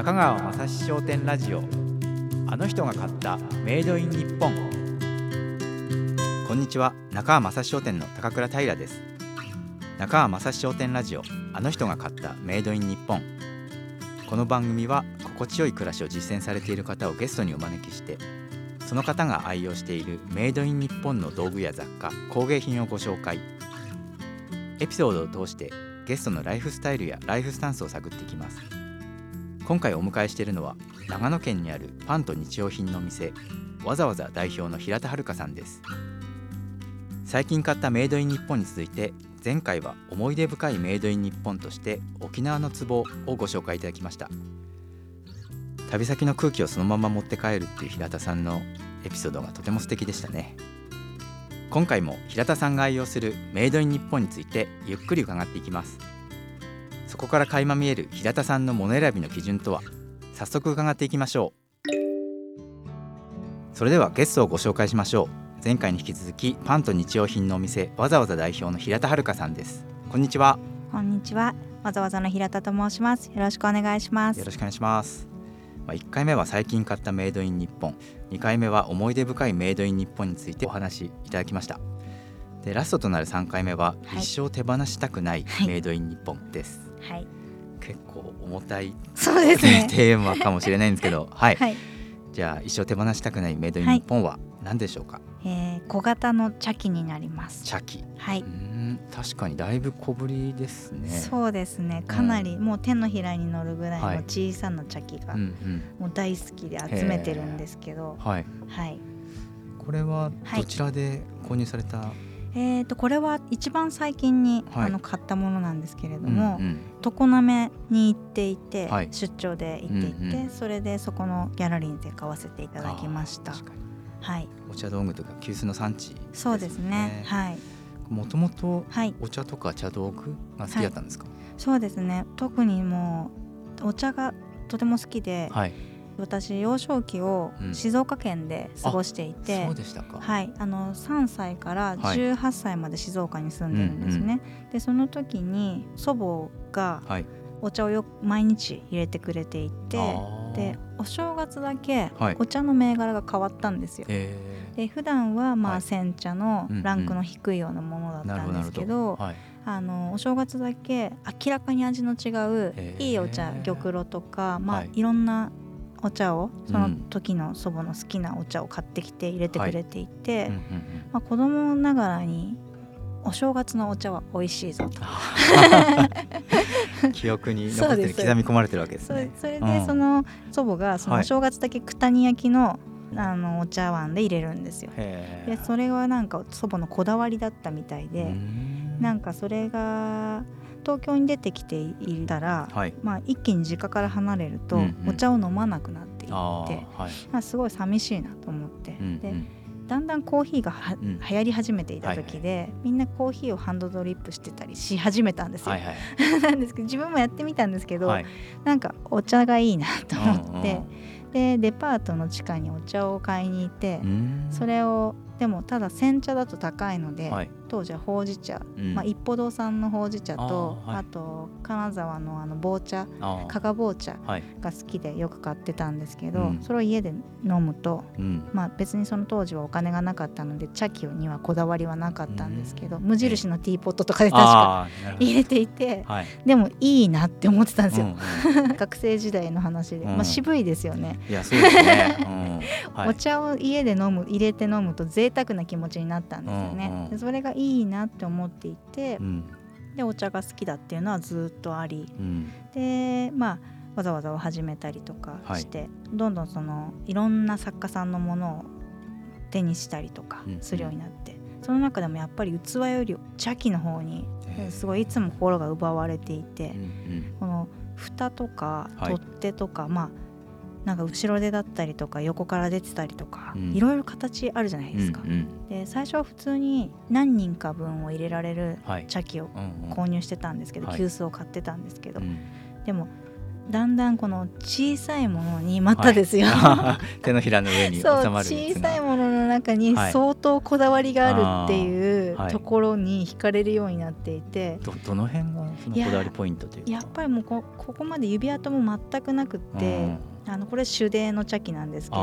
中川雅史商店ラジオ。あの人が買ったメイドイン日本。こんにちは。中川雅史商店の高倉平です。中川雅史商店ラジオ。あの人が買ったメイドイン日本。この番組は心地よい暮らしを実践されている方をゲストにお招きしてその方が愛用しているメイドイン日本の道具や雑貨工芸品をご紹介。エピソードを通してゲストのライフスタイルやライフスタンスを探っていきます。今回お迎えしているのは長野県にあるパンと日用品の店わざわざ代表の平田遥さんです。最近買ったメイドイン日本に続いて前回は思い出深いメイドイン日本として沖縄の壺をご紹介いただきました。旅先の空気をそのまま持って帰るっていう平田さんのエピソードがとても素敵でしたね。今回も平田さんが愛用するメイドイン日本についてゆっくり伺っていきます。そこから垣間見える平田さんの物選びの基準とは？早速伺っていきましょう。それではゲストをご紹介しましょう。前回に引き続きパンと日用品のお店わざわざ代表の平田遥さんです。こんにちは。こんにちは。わざわざの平田と申します。よろしくお願いします。よろ。しくお願いします。まあ1回目は最近買ったメイドイン日本。2回目は思い出深いメイドイン日本についてお話しいただきました。でラストとなる3回目は、はい。一生手放したくないメイドイン日本です、はい。結構重たいそうですね。テーマかもしれないんですけど はい、はい。じゃあ一生手放したくないメイドイン日本は何でしょうか、えー、小型の茶器になります。茶器はい。うー。ん確かにだいぶ小ぶりですね。そうですね。かなり、もう手のひらに乗るぐらいはい。の小さな茶器が、うんうん。もう大好きで集めてるんですけど、はい。はい。これははい。どちらで購入された、えー、とこれは一番最近に、はい。あの買ったものなんですけれどうんも、うん常滑に行っていて、はい。出張で行っていて、うんうん。それでそこのギャラリーで買わせていただきました。はい。お茶道具とか急須の産地ですそうですね。はい。もともとはい。お茶とか茶道具が好きだったんですか？そうですね。特にもうお茶がとても好きで、はい、私幼少期をうん。静岡県で過ごしていて、はい、あの3歳からはい。18歳まで静岡に住んでるんですね、でその時に祖母がはい。お茶をよ毎日入れてくれていてあー。でお正月だけはい。お茶の銘柄が変わったんですよ。えで普段はまはい。あ煎茶のランクの低いようなものだったんですけど、はい、あのお正月だけ明らかに味の違ういいお茶玉露とか、まあはい。い、ろんなお茶をそのうん時の祖母の好きなお茶を買ってきて入れてくれていて、まあ、子供ながらにお正月のお茶は美味しいぞと。記憶に残ってる刻み込まれてるわけですそねそれうん。でその祖母がそのはい。お正月だけ九谷焼きのあのお茶碗で入れるんですよ。へでそれはなんか祖母のこだわりだったみたいで、なんかそれが東京に出てきていたら、はい。まあ、一気に実家から離れると、うんうん。お茶を飲まなくなっていってまあ、すごい寂しいなと思って、でうんうん。だんだんコーヒーがは、ん。流行り始めていた時で、みんなコーヒーをハンドドリップしてたりし始めたんですよ。はいはい なんですけど自分もやってみたんですけど、はい。なんかお茶がいいなと思って、うんうんでデパートの地下にお茶を買いに行って、うん。それをでもただ煎茶だと高いので、はい。当時はほうじ茶、うん。まあ、一歩堂さんのほうじ茶とあ,、はい。と金沢のあの棒茶加賀棒茶はい。が好きでよく買ってたんですけど、うん。それを家で飲むと、うん。まあ、別にその当時はお金がなかったので茶器にはこだわりはなかったんですけど、無印のティーポットとかで確か入れていてはい。でもいいなって思ってたんですよ、うんうん 学生時代の話で、うん。まあ、渋いですよね、ね、うん。はい。お茶を家で飲む入れて飲むと贅沢な気持ちになったんですよね、うんうん。でそれがいいなって思っていてう、ん。でお茶が好きだっていうのはずっとあり。うん。でまあわざわざを始めたりとかして、どんどんそのいろんな作家さんのものを手にしたりとかうんうん。するようになって、その中でもやっぱり器より茶器の方にすごいいつも心が奪われていて、うん。この蓋とかはい。取っ手とか、まあなんか後ろ手だったりとか横から出てたりとか、うん。いろいろ形あるじゃないですか。うんうん。で最初は普通に何人か分を入れられるはい。茶器を購入してたんですけど、はい。急須を買ってたんですけど、うん。でもだんだんこの小さいものにまたですよ、はい、手のひらの上に収まるそう小さいものの中に相当こだわりがあるっていうところに惹かれるようになっていて、どどの辺がそのこだわりポイントというやっぱりもうこここまで指跡も全くなくって、あのこれ手泥の茶器なんですけど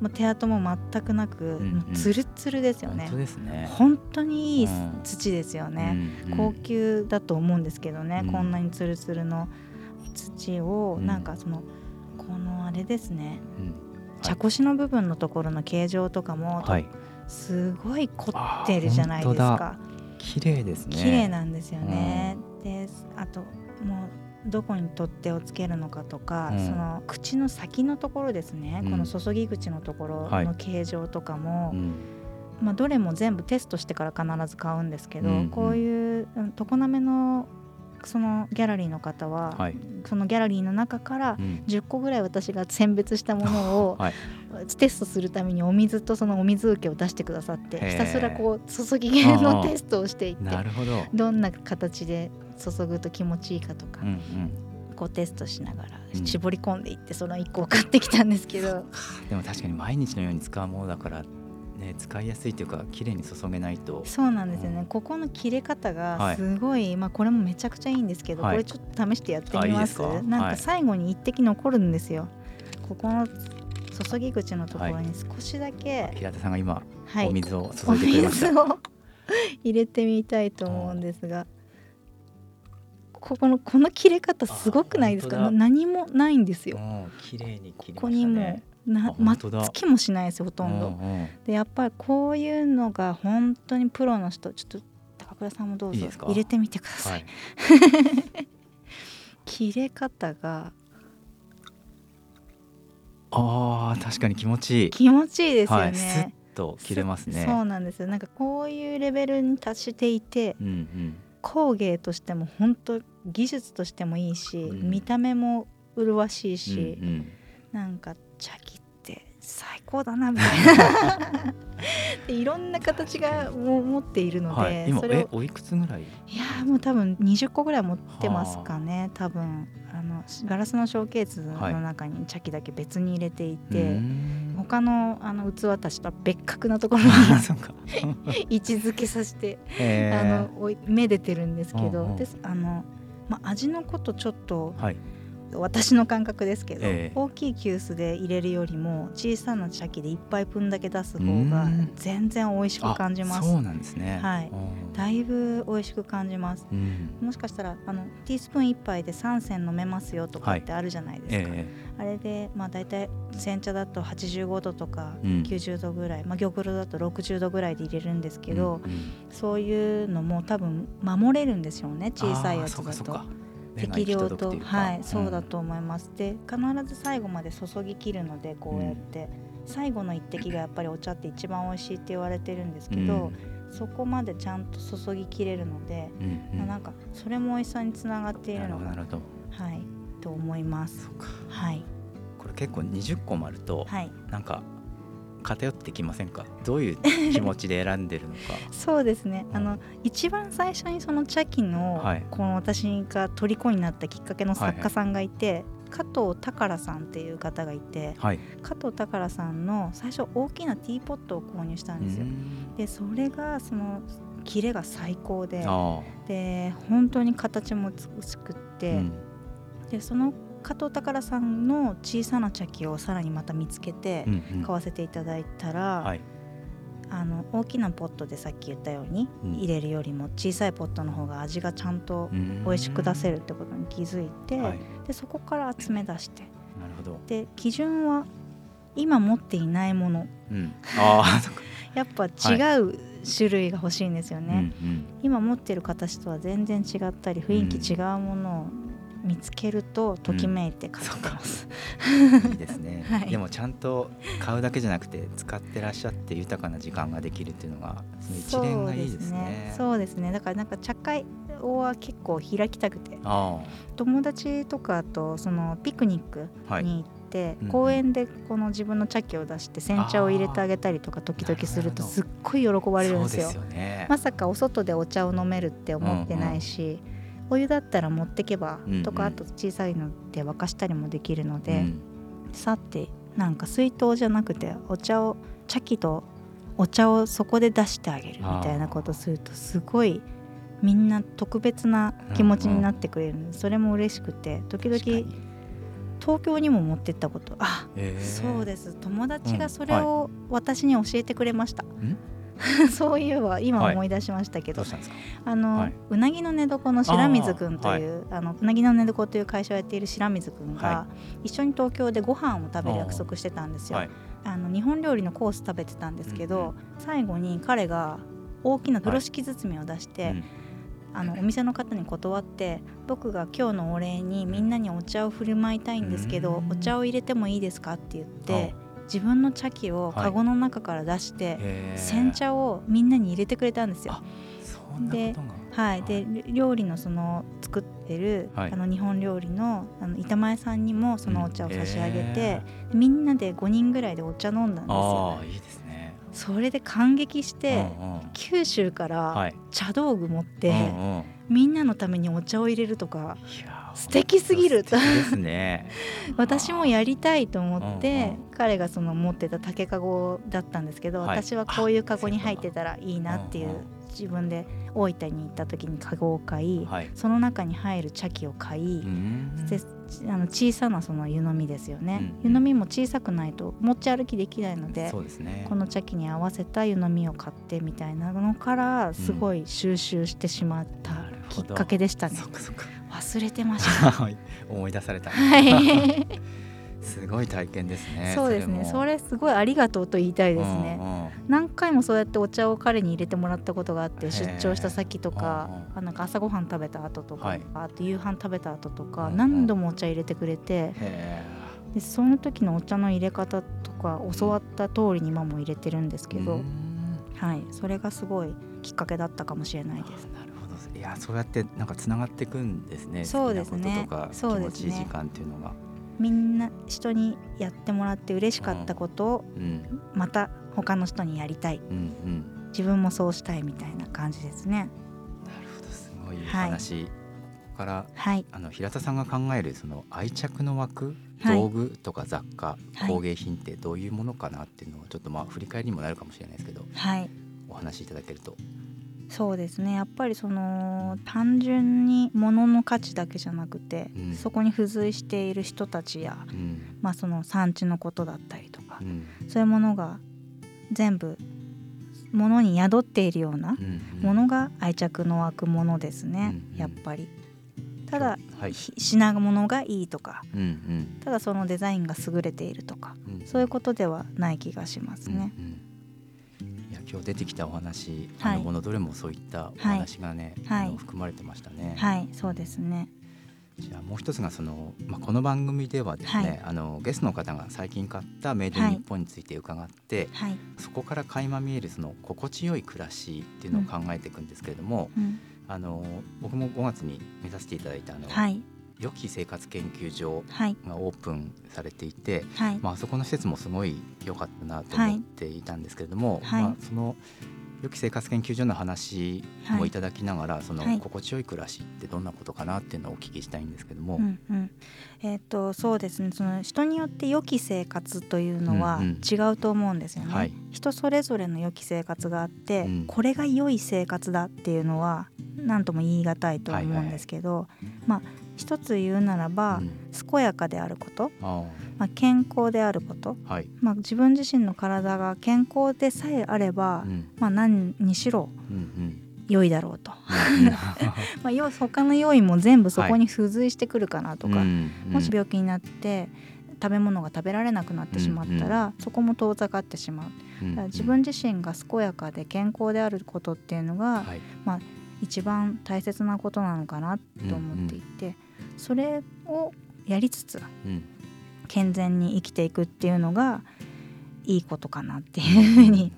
もう手跡も全くなく、うんうん、つるつるですよね。本当ですね。本当にいい土ですよね、うんうん、高級だと思うんですけどね、うん、こんなにつるつるの。土をなんかその、このあれですね、茶こしの部分のところの形状とかも、はい、すごい凝ってるじゃないですか。綺麗ですね。綺麗なんですよね。であともうどこに取っ手をつけるのかとか、うん、その口の先のところですね、うん、この注ぎ口のところの形状とかも、はいうん、まあ、どれも全部テストしてから必ず買うんですけど、うんうん、こういう常滑のそのギャラリーの方は、はい、そのギャラリーの中から10個ぐらい私が選別したものを、はい、テストするためにお水とそのお水受けを出してくださってひたすらこう注ぎ系のテストをしていってど。んな形で注ぐと気持ちいいかとか。うんうん。こうテストしながら絞り込んでいってその1個を買ってきたんですけど、うん、でも確かに毎日のように使うものだからね、使いやすいというか綺麗に注げないと。そうなんですよね、うん、ここの切れ方がすごい、はい、まあ、これもめちゃくちゃいいんですけど、はい、これちょっと試してやってみます。なんか最後に一滴残るんですよ、ここの注ぎ口のところに少しだけ、平田さんが今、お水を注いでくれました、水を 入れてみたいと思うんですが、ここのこの切れ方すごくないですか？何もないんですよ。綺麗に切れました、ね、ここにもなまっつきもしないですほとんど。うんうん、でやっぱりこういうのが本当にプロの人ちょっと高倉さんもどうぞ入れてみてください。いい。切れ方が。あ確かに気持ちいい。気持ちいいですよね、はい、スッと切れますね。そうなんですよ。なんかこういうレベルに達していて、うんうん、工芸としても本当技術としてもいいし、うん、見た目も麗しいし、うんうん、なんか茶器って最高だなみたいな。いろんな形が持っているので、はい、今それおいくつぐらい？いやもう多分20個ぐらい持ってますかね多分。あのガラスのショーケースの中に茶器だけ別に入れていて、はい、他のあの器たちとは別格なところに 位置づけさせてあのめでてるんですけど、であのまあ、味のことちょっと、はい私の感覚ですけど、えー、大きい急須で入れるよりも小さな茶器で1杯分だけ出す方が全然美味しく感じます。そうなんですね。はい。だいぶ美味しく感じます、もしかしたらあのティースプーン1杯で3銭飲めますよとかってあるじゃないですか、はいえ。ー、あれでまあ大体煎茶だと85度とか90度ぐらい、うん、まあ玉露だと60度ぐらいで入れるんですけど、うんうん、そういうのも多分守れるんですよね小さいやつだと。適量とはいそうだと思います、うん、で必ず最後まで注ぎ切るのでこうやって、うん、最後の一滴がやっぱりお茶って一番美味しいって言われてるんですけど、うん、そこまでちゃんと注ぎ切れるので、うんうん、なんかそれも美味しさにつながっているのかなはいと思います。はい。これ結構20個もあると、はい、なんか偏ってきませんか？どういう気持ちで選んでるのか？そうですね、うん、あの一番最初にその茶器の、はい、この私が虜になったきっかけの作家さんがいて、はいはい加藤宝さんっていう方がいて、はい、加藤宝さんの最初大きなティーポットを購入したんですよ。でそれがその切れが最高でで本当に形も美しくって、うん、でその加藤宝さんの小さな茶器をさらにまた見つけて買わせていただいたら、うんうん、あの大きなポットでさっき言ったように入れるよりも小さいポットの方が味がちゃんと美味しく出せるってことに気づいて、はい、でそこから集め出して。なるほど。で基準は今持っていないもの、うん、あ やっぱ違う種類が欲しいんですよね、はい。うんうん、今持ってる形とは全然違ったり雰囲気違うものを見つけるとときめいて買ってます、うん、いいですね、はい、でもちゃんと買うだけじゃなくて使ってらっしゃって豊かな時間ができるっていうのがその一連がいいですね。そうですね。だからなんか茶会は結構開きたくて友達とかとそのピクニックに行って、はい。公園でこの自分の茶器を出して煎茶を入れてあげたりとか時々するとすっごい喜ばれるんですよ。すよね、まさかお外でお茶を飲めるって思ってないし、うんうんお湯だったら持ってけばとか、あと小さいので沸かしたりもできるので、さってなんか水筒じゃなくてお茶を茶器とお茶をそこで出してあげるみたいなことするとすごいみんな特別な気持ちになってくれるので、それも嬉しくて時々東京に。も持ってったことあ、えー、そうです友達がそれを私に教えてくれました、うん そういえば今思い出しましたけど、はい、あの、はい、うなぎの寝床の白水くんという、あのうなぎの寝床という会社をやっている白水くんが、一緒に東京でご飯を食べる約束してたんですよ。あの日本料理のコース食べてたんですけど、うん、最後に彼が大きな風呂敷包みを出して、うんあのお店の方に断って僕が今日のお礼にみんなにお茶を振る舞いたいんですけどお茶を入れてもいいですか？って言って自分の茶器をカゴの中から出して、煎茶をみんなに入れてくれたんですよ。ではい、で料理のその作ってる、はい、あの日本料理のあの板前さんにもそのお茶を差し上げて、うん、みんなで5人ぐらいでお茶飲んだんですよ。いいですね。それで感激して、うんうん、九州から茶道具持って、はいうんうん、みんなのためにお茶を入れるとか素敵すぎると。ね、私もやりたいと思って、うんうん、彼がその持ってた竹かごだったんですけど、はい、私はこういうかごに入ってたらいいなっていう自分で大分に行った時にカゴを買い、はい、その中に入る茶器を買いであの小さなその湯飲みですよね、うん、湯飲みも小さくないと持ち歩きできないので、ね、この茶器に合わせた湯飲みを買ってみたいなのからすごい収集してしまったきっかけでしたね。忘れてました。思い出された、はい。すごい体験ですね。そうですね。それすごいありがとうと言いたいですね。うんうん、何回もそうやってお茶を彼に入れてもらったことがあって出張した先とか、あなんか朝ごはん食べた後とか、はい、あと夕飯食べた後とか、何度もお茶入れてくれて、でその時のお茶の入れ方とか教わった通りに今も入れてるんですけど、はい、それがすごいきっかけだったかもしれないです。いやそうやってなんかつながっていくんですね。そうですね。そうですね。気持ちいい時間っていうのが。みんな人にやってもらって嬉しかったことをまた他の人にやりたい、うんうん、自分もそうしたいみたいな感じですね。なるほどすごい話、はい、ここから、はい、あの平田さんが考えるその愛着の枠道具とか雑貨、はい、工芸品ってどういうものかなっていうのをちょっとまあ振り返りにもなるかもしれないですけど、はい、お話しいただけるとそうですね。やっぱりその単純に物の価値だけじゃなくて、うん、そこに付随している人たちや、うん、まあ、その産地のことだったりとか、うん、そういうものが全部物に宿っているようなものが愛着の湧くものですね、やっぱり。ただ、はい、品物がいいとか、うんうん、ただそのデザインが優れているとか、そういうことではない気がしますね。うんうん今日出てきたお話、はい、あのものどれもそういったお話がね、はい、含まれてましたね。はい、そうですね。じゃあもう一つがその、まあ、この番組ではですね、はい、あのゲストの方が最近買ったメイドイン日本について伺って、はい、そこから垣間見えるその心地よい暮らしっていうのを考えていくんですけれども、うん、あの僕も5月に目指していただいたあの、はい、良き生活研究所がオープンされていて、はい、まあそこの施設もすごい良かったなと思っていたんですけれども、はい、まあ、その良き生活研究所の話もいただきながら、はい、その心地よい暮らしってどんなことかなっていうのをお聞きしたいんですけども、うんうん、えーと、そうですね。その人によって良き生活というのは違うと思うんですよね、うんうん、人それぞれの良き生活があって、うん、これが良い生活だっていうのは何とも言い難いと思うんですけど、はいはい、まあ一つ言うならば、うん、健やかであること、まあ、健康であること、はい、まあ、自分自身の体が健康でさえあれば、うん、まあ、何にしろ、良いだろうと。まあ他の要因も全部そこに付随してくるかなとか、はい、もし病気になって食べ物が食べられなくなってしまったら、うんうん、そこも遠ざかってしまう、うんうん、自分自身が健やかで健康であることっていうのが、はい、まあ、一番大切なことなのかなと思っていて、それをやりつつ、健全に生きていくっていうのがいいことかなっていうふうに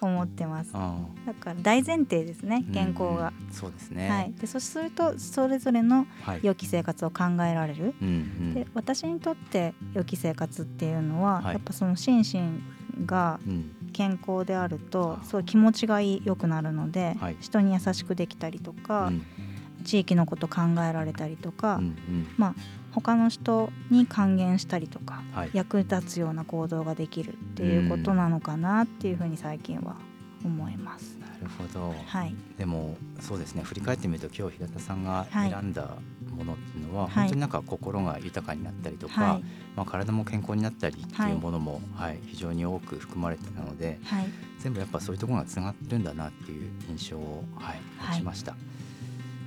思ってます。だから大前提ですね健康が。うん、そうですね、はい、でそうするとそれぞれの良き生活を考えられる。はい、で私にとって良き生活っていうのは、はい、やっぱその心身が健康であると、うん、そう気持ちが良くなるので、人に優しくできたりとか。うん地域のこと考えられたりとか、うんうん、まあ他の人に還元したりとか、はい、役立つような行動ができるっていうことなのかなっていうふうに最近は思います。なるほど、はい、でもそうですね。振り返ってみると今日平田さんが選んだものっていうのは、はい、本当になんか心が豊かになったりとか、はい、まあ、体も健康になったりっていうものも、はい、非常に多く含まれてたので、全部やっぱそういうところがつながってるんだなっていう印象を、はい、持ちました。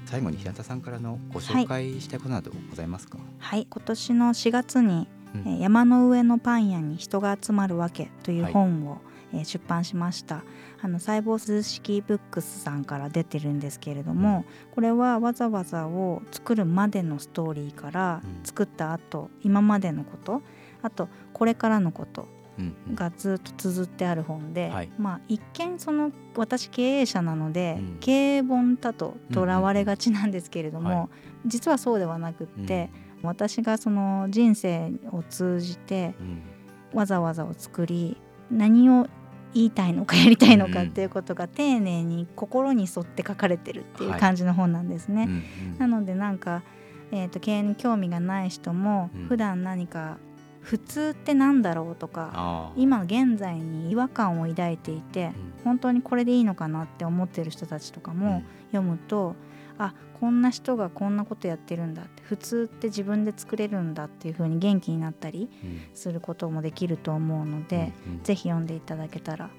最後に平田さんからのご紹介したいことなどございますか？はい、今年の4月に、うん、山の上のパン屋に人が集まるわけという本を、え出版しました。あの細胞数式ブックスさんから出てるんですけれども、うん、これはわざわざを作るまでのストーリーから作った後、うん、今までのことあとこれからのことがずっと綴ってある本で、うんうん、まあ一見その私経営者なので、うん、経営本だととらわれがちなんですけれども、うん。うんはい、実はそうではなくって、うん、私がその人生を通じて、わざわざを作り何を言いたいのかやりたいのかっていうことが丁寧に心に沿って書かれてるっていう感じの本なんですね。はいなのでなんか、えーと、経営に興味がない人も普段何か普通って何だろうとか今現在に違和感を抱いていて、うん、本当にこれでいいのかなって思ってる人たちとかも読むと、うん、あこんな人がこんなことやってるんだって普通って自分で作れるんだっていう風に元気になったりすることもできると思うので、うん、ぜひ読んでいただけたら。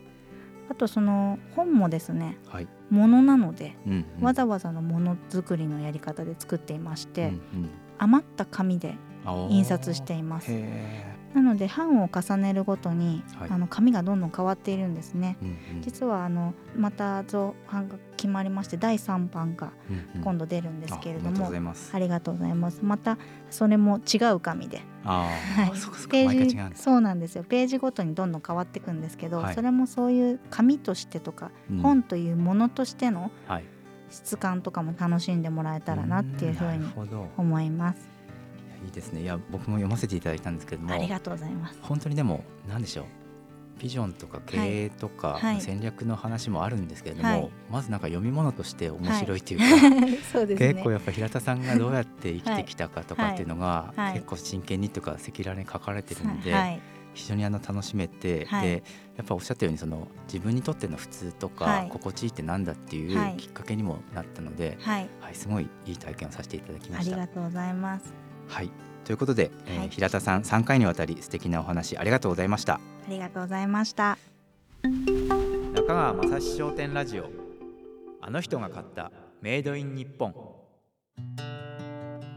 あとその本もですね、はい、ものなので、うんうん、わざわざのものづくりのやり方で作っていまして、うんうん、余った紙で印刷しています。なので版を重ねるごとに、はい、あの紙がどんどん変わっているんですね。うんうん、実はあのまた造版が決まりまして第3版が今度出るんですけれども、うんうん、あありがとうございます。またそれも違う紙で。はい、ページそうなんですよページごとにどんどん変わっていくんですけど、はい、それもそういう紙としてとか、うん、本というものとしての質感とかも楽しんでもらえたらなっていうふうに思います。いいですね。いや僕も読ませていただいたんですけどもありがとうございます。本当にでも何でしょう。ビジョンとか経営とか戦略の話もあるんですけれども、はい、まずなんか読み物として面白いというか、はい。ね、結構やっぱ平田さんがどうやって生きてきたかとかっていうのが結構真剣にとか赤裸々に書かれてるんで、非常にあの楽しめて、でやっぱおっしゃったようにその自分にとっての普通とか心地いいってなんだっていうきっかけにもなったので、はいすごいいい体験をさせていただきました。ありがとうございますはい。ということで、えー、平田さん3回にわたり素敵なお話ありがとうございました。ありがとうございました。中川雅史商店ラジオ。あの人が買ったメイドイン日本。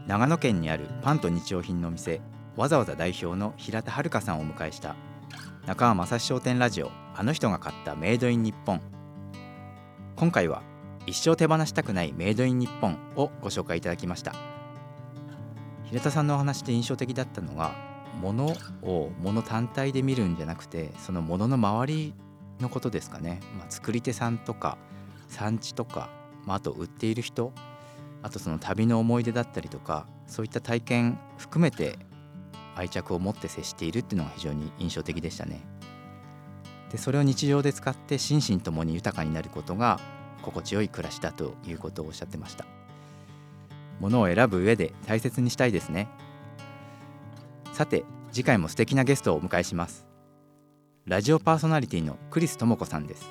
長野県にあるパンと日用品の店わざわざ代表の平田遥さんをお迎えした。中川雅史商店ラジオあの人が買ったメイドイン日本。今回は一生手放したくないメイドイン日本をご紹介いただきました平田さんのお話で印象的だったのが物を物単体で見るんじゃなくてその物の周りのことですかね、まあ、作り手さんとか産地とか、まあ、あと売っている人あとその旅の思い出だったりとかそういった体験含めて愛着を持って接しているっていうのが非常に印象的でしたね。でそれを日常で使って心身ともに豊かになることが心地よい暮らしだということをおっしゃってました。ものを選ぶ上で大切にしたいですね。さて次回も素敵なゲストをお迎えします。ラジオパーソナリティのクリス智子さんです。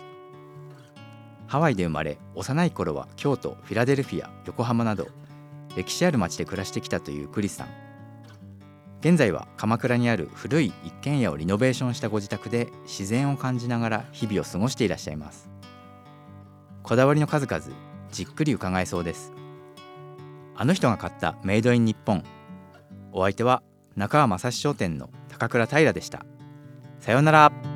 ハワイで生まれ幼い頃は京都フィラデルフィア横浜など歴史ある町で暮らしてきたというクリスさん。現在は鎌倉にある古い一軒家をリノベーションしたご自宅で自然を感じながら日々を過ごしていらっしゃいます。こだわりの数々じっくり伺えそうです。あの人が買ったメイドイン日本。お相手は中川正史商店の高倉平でした。さようなら。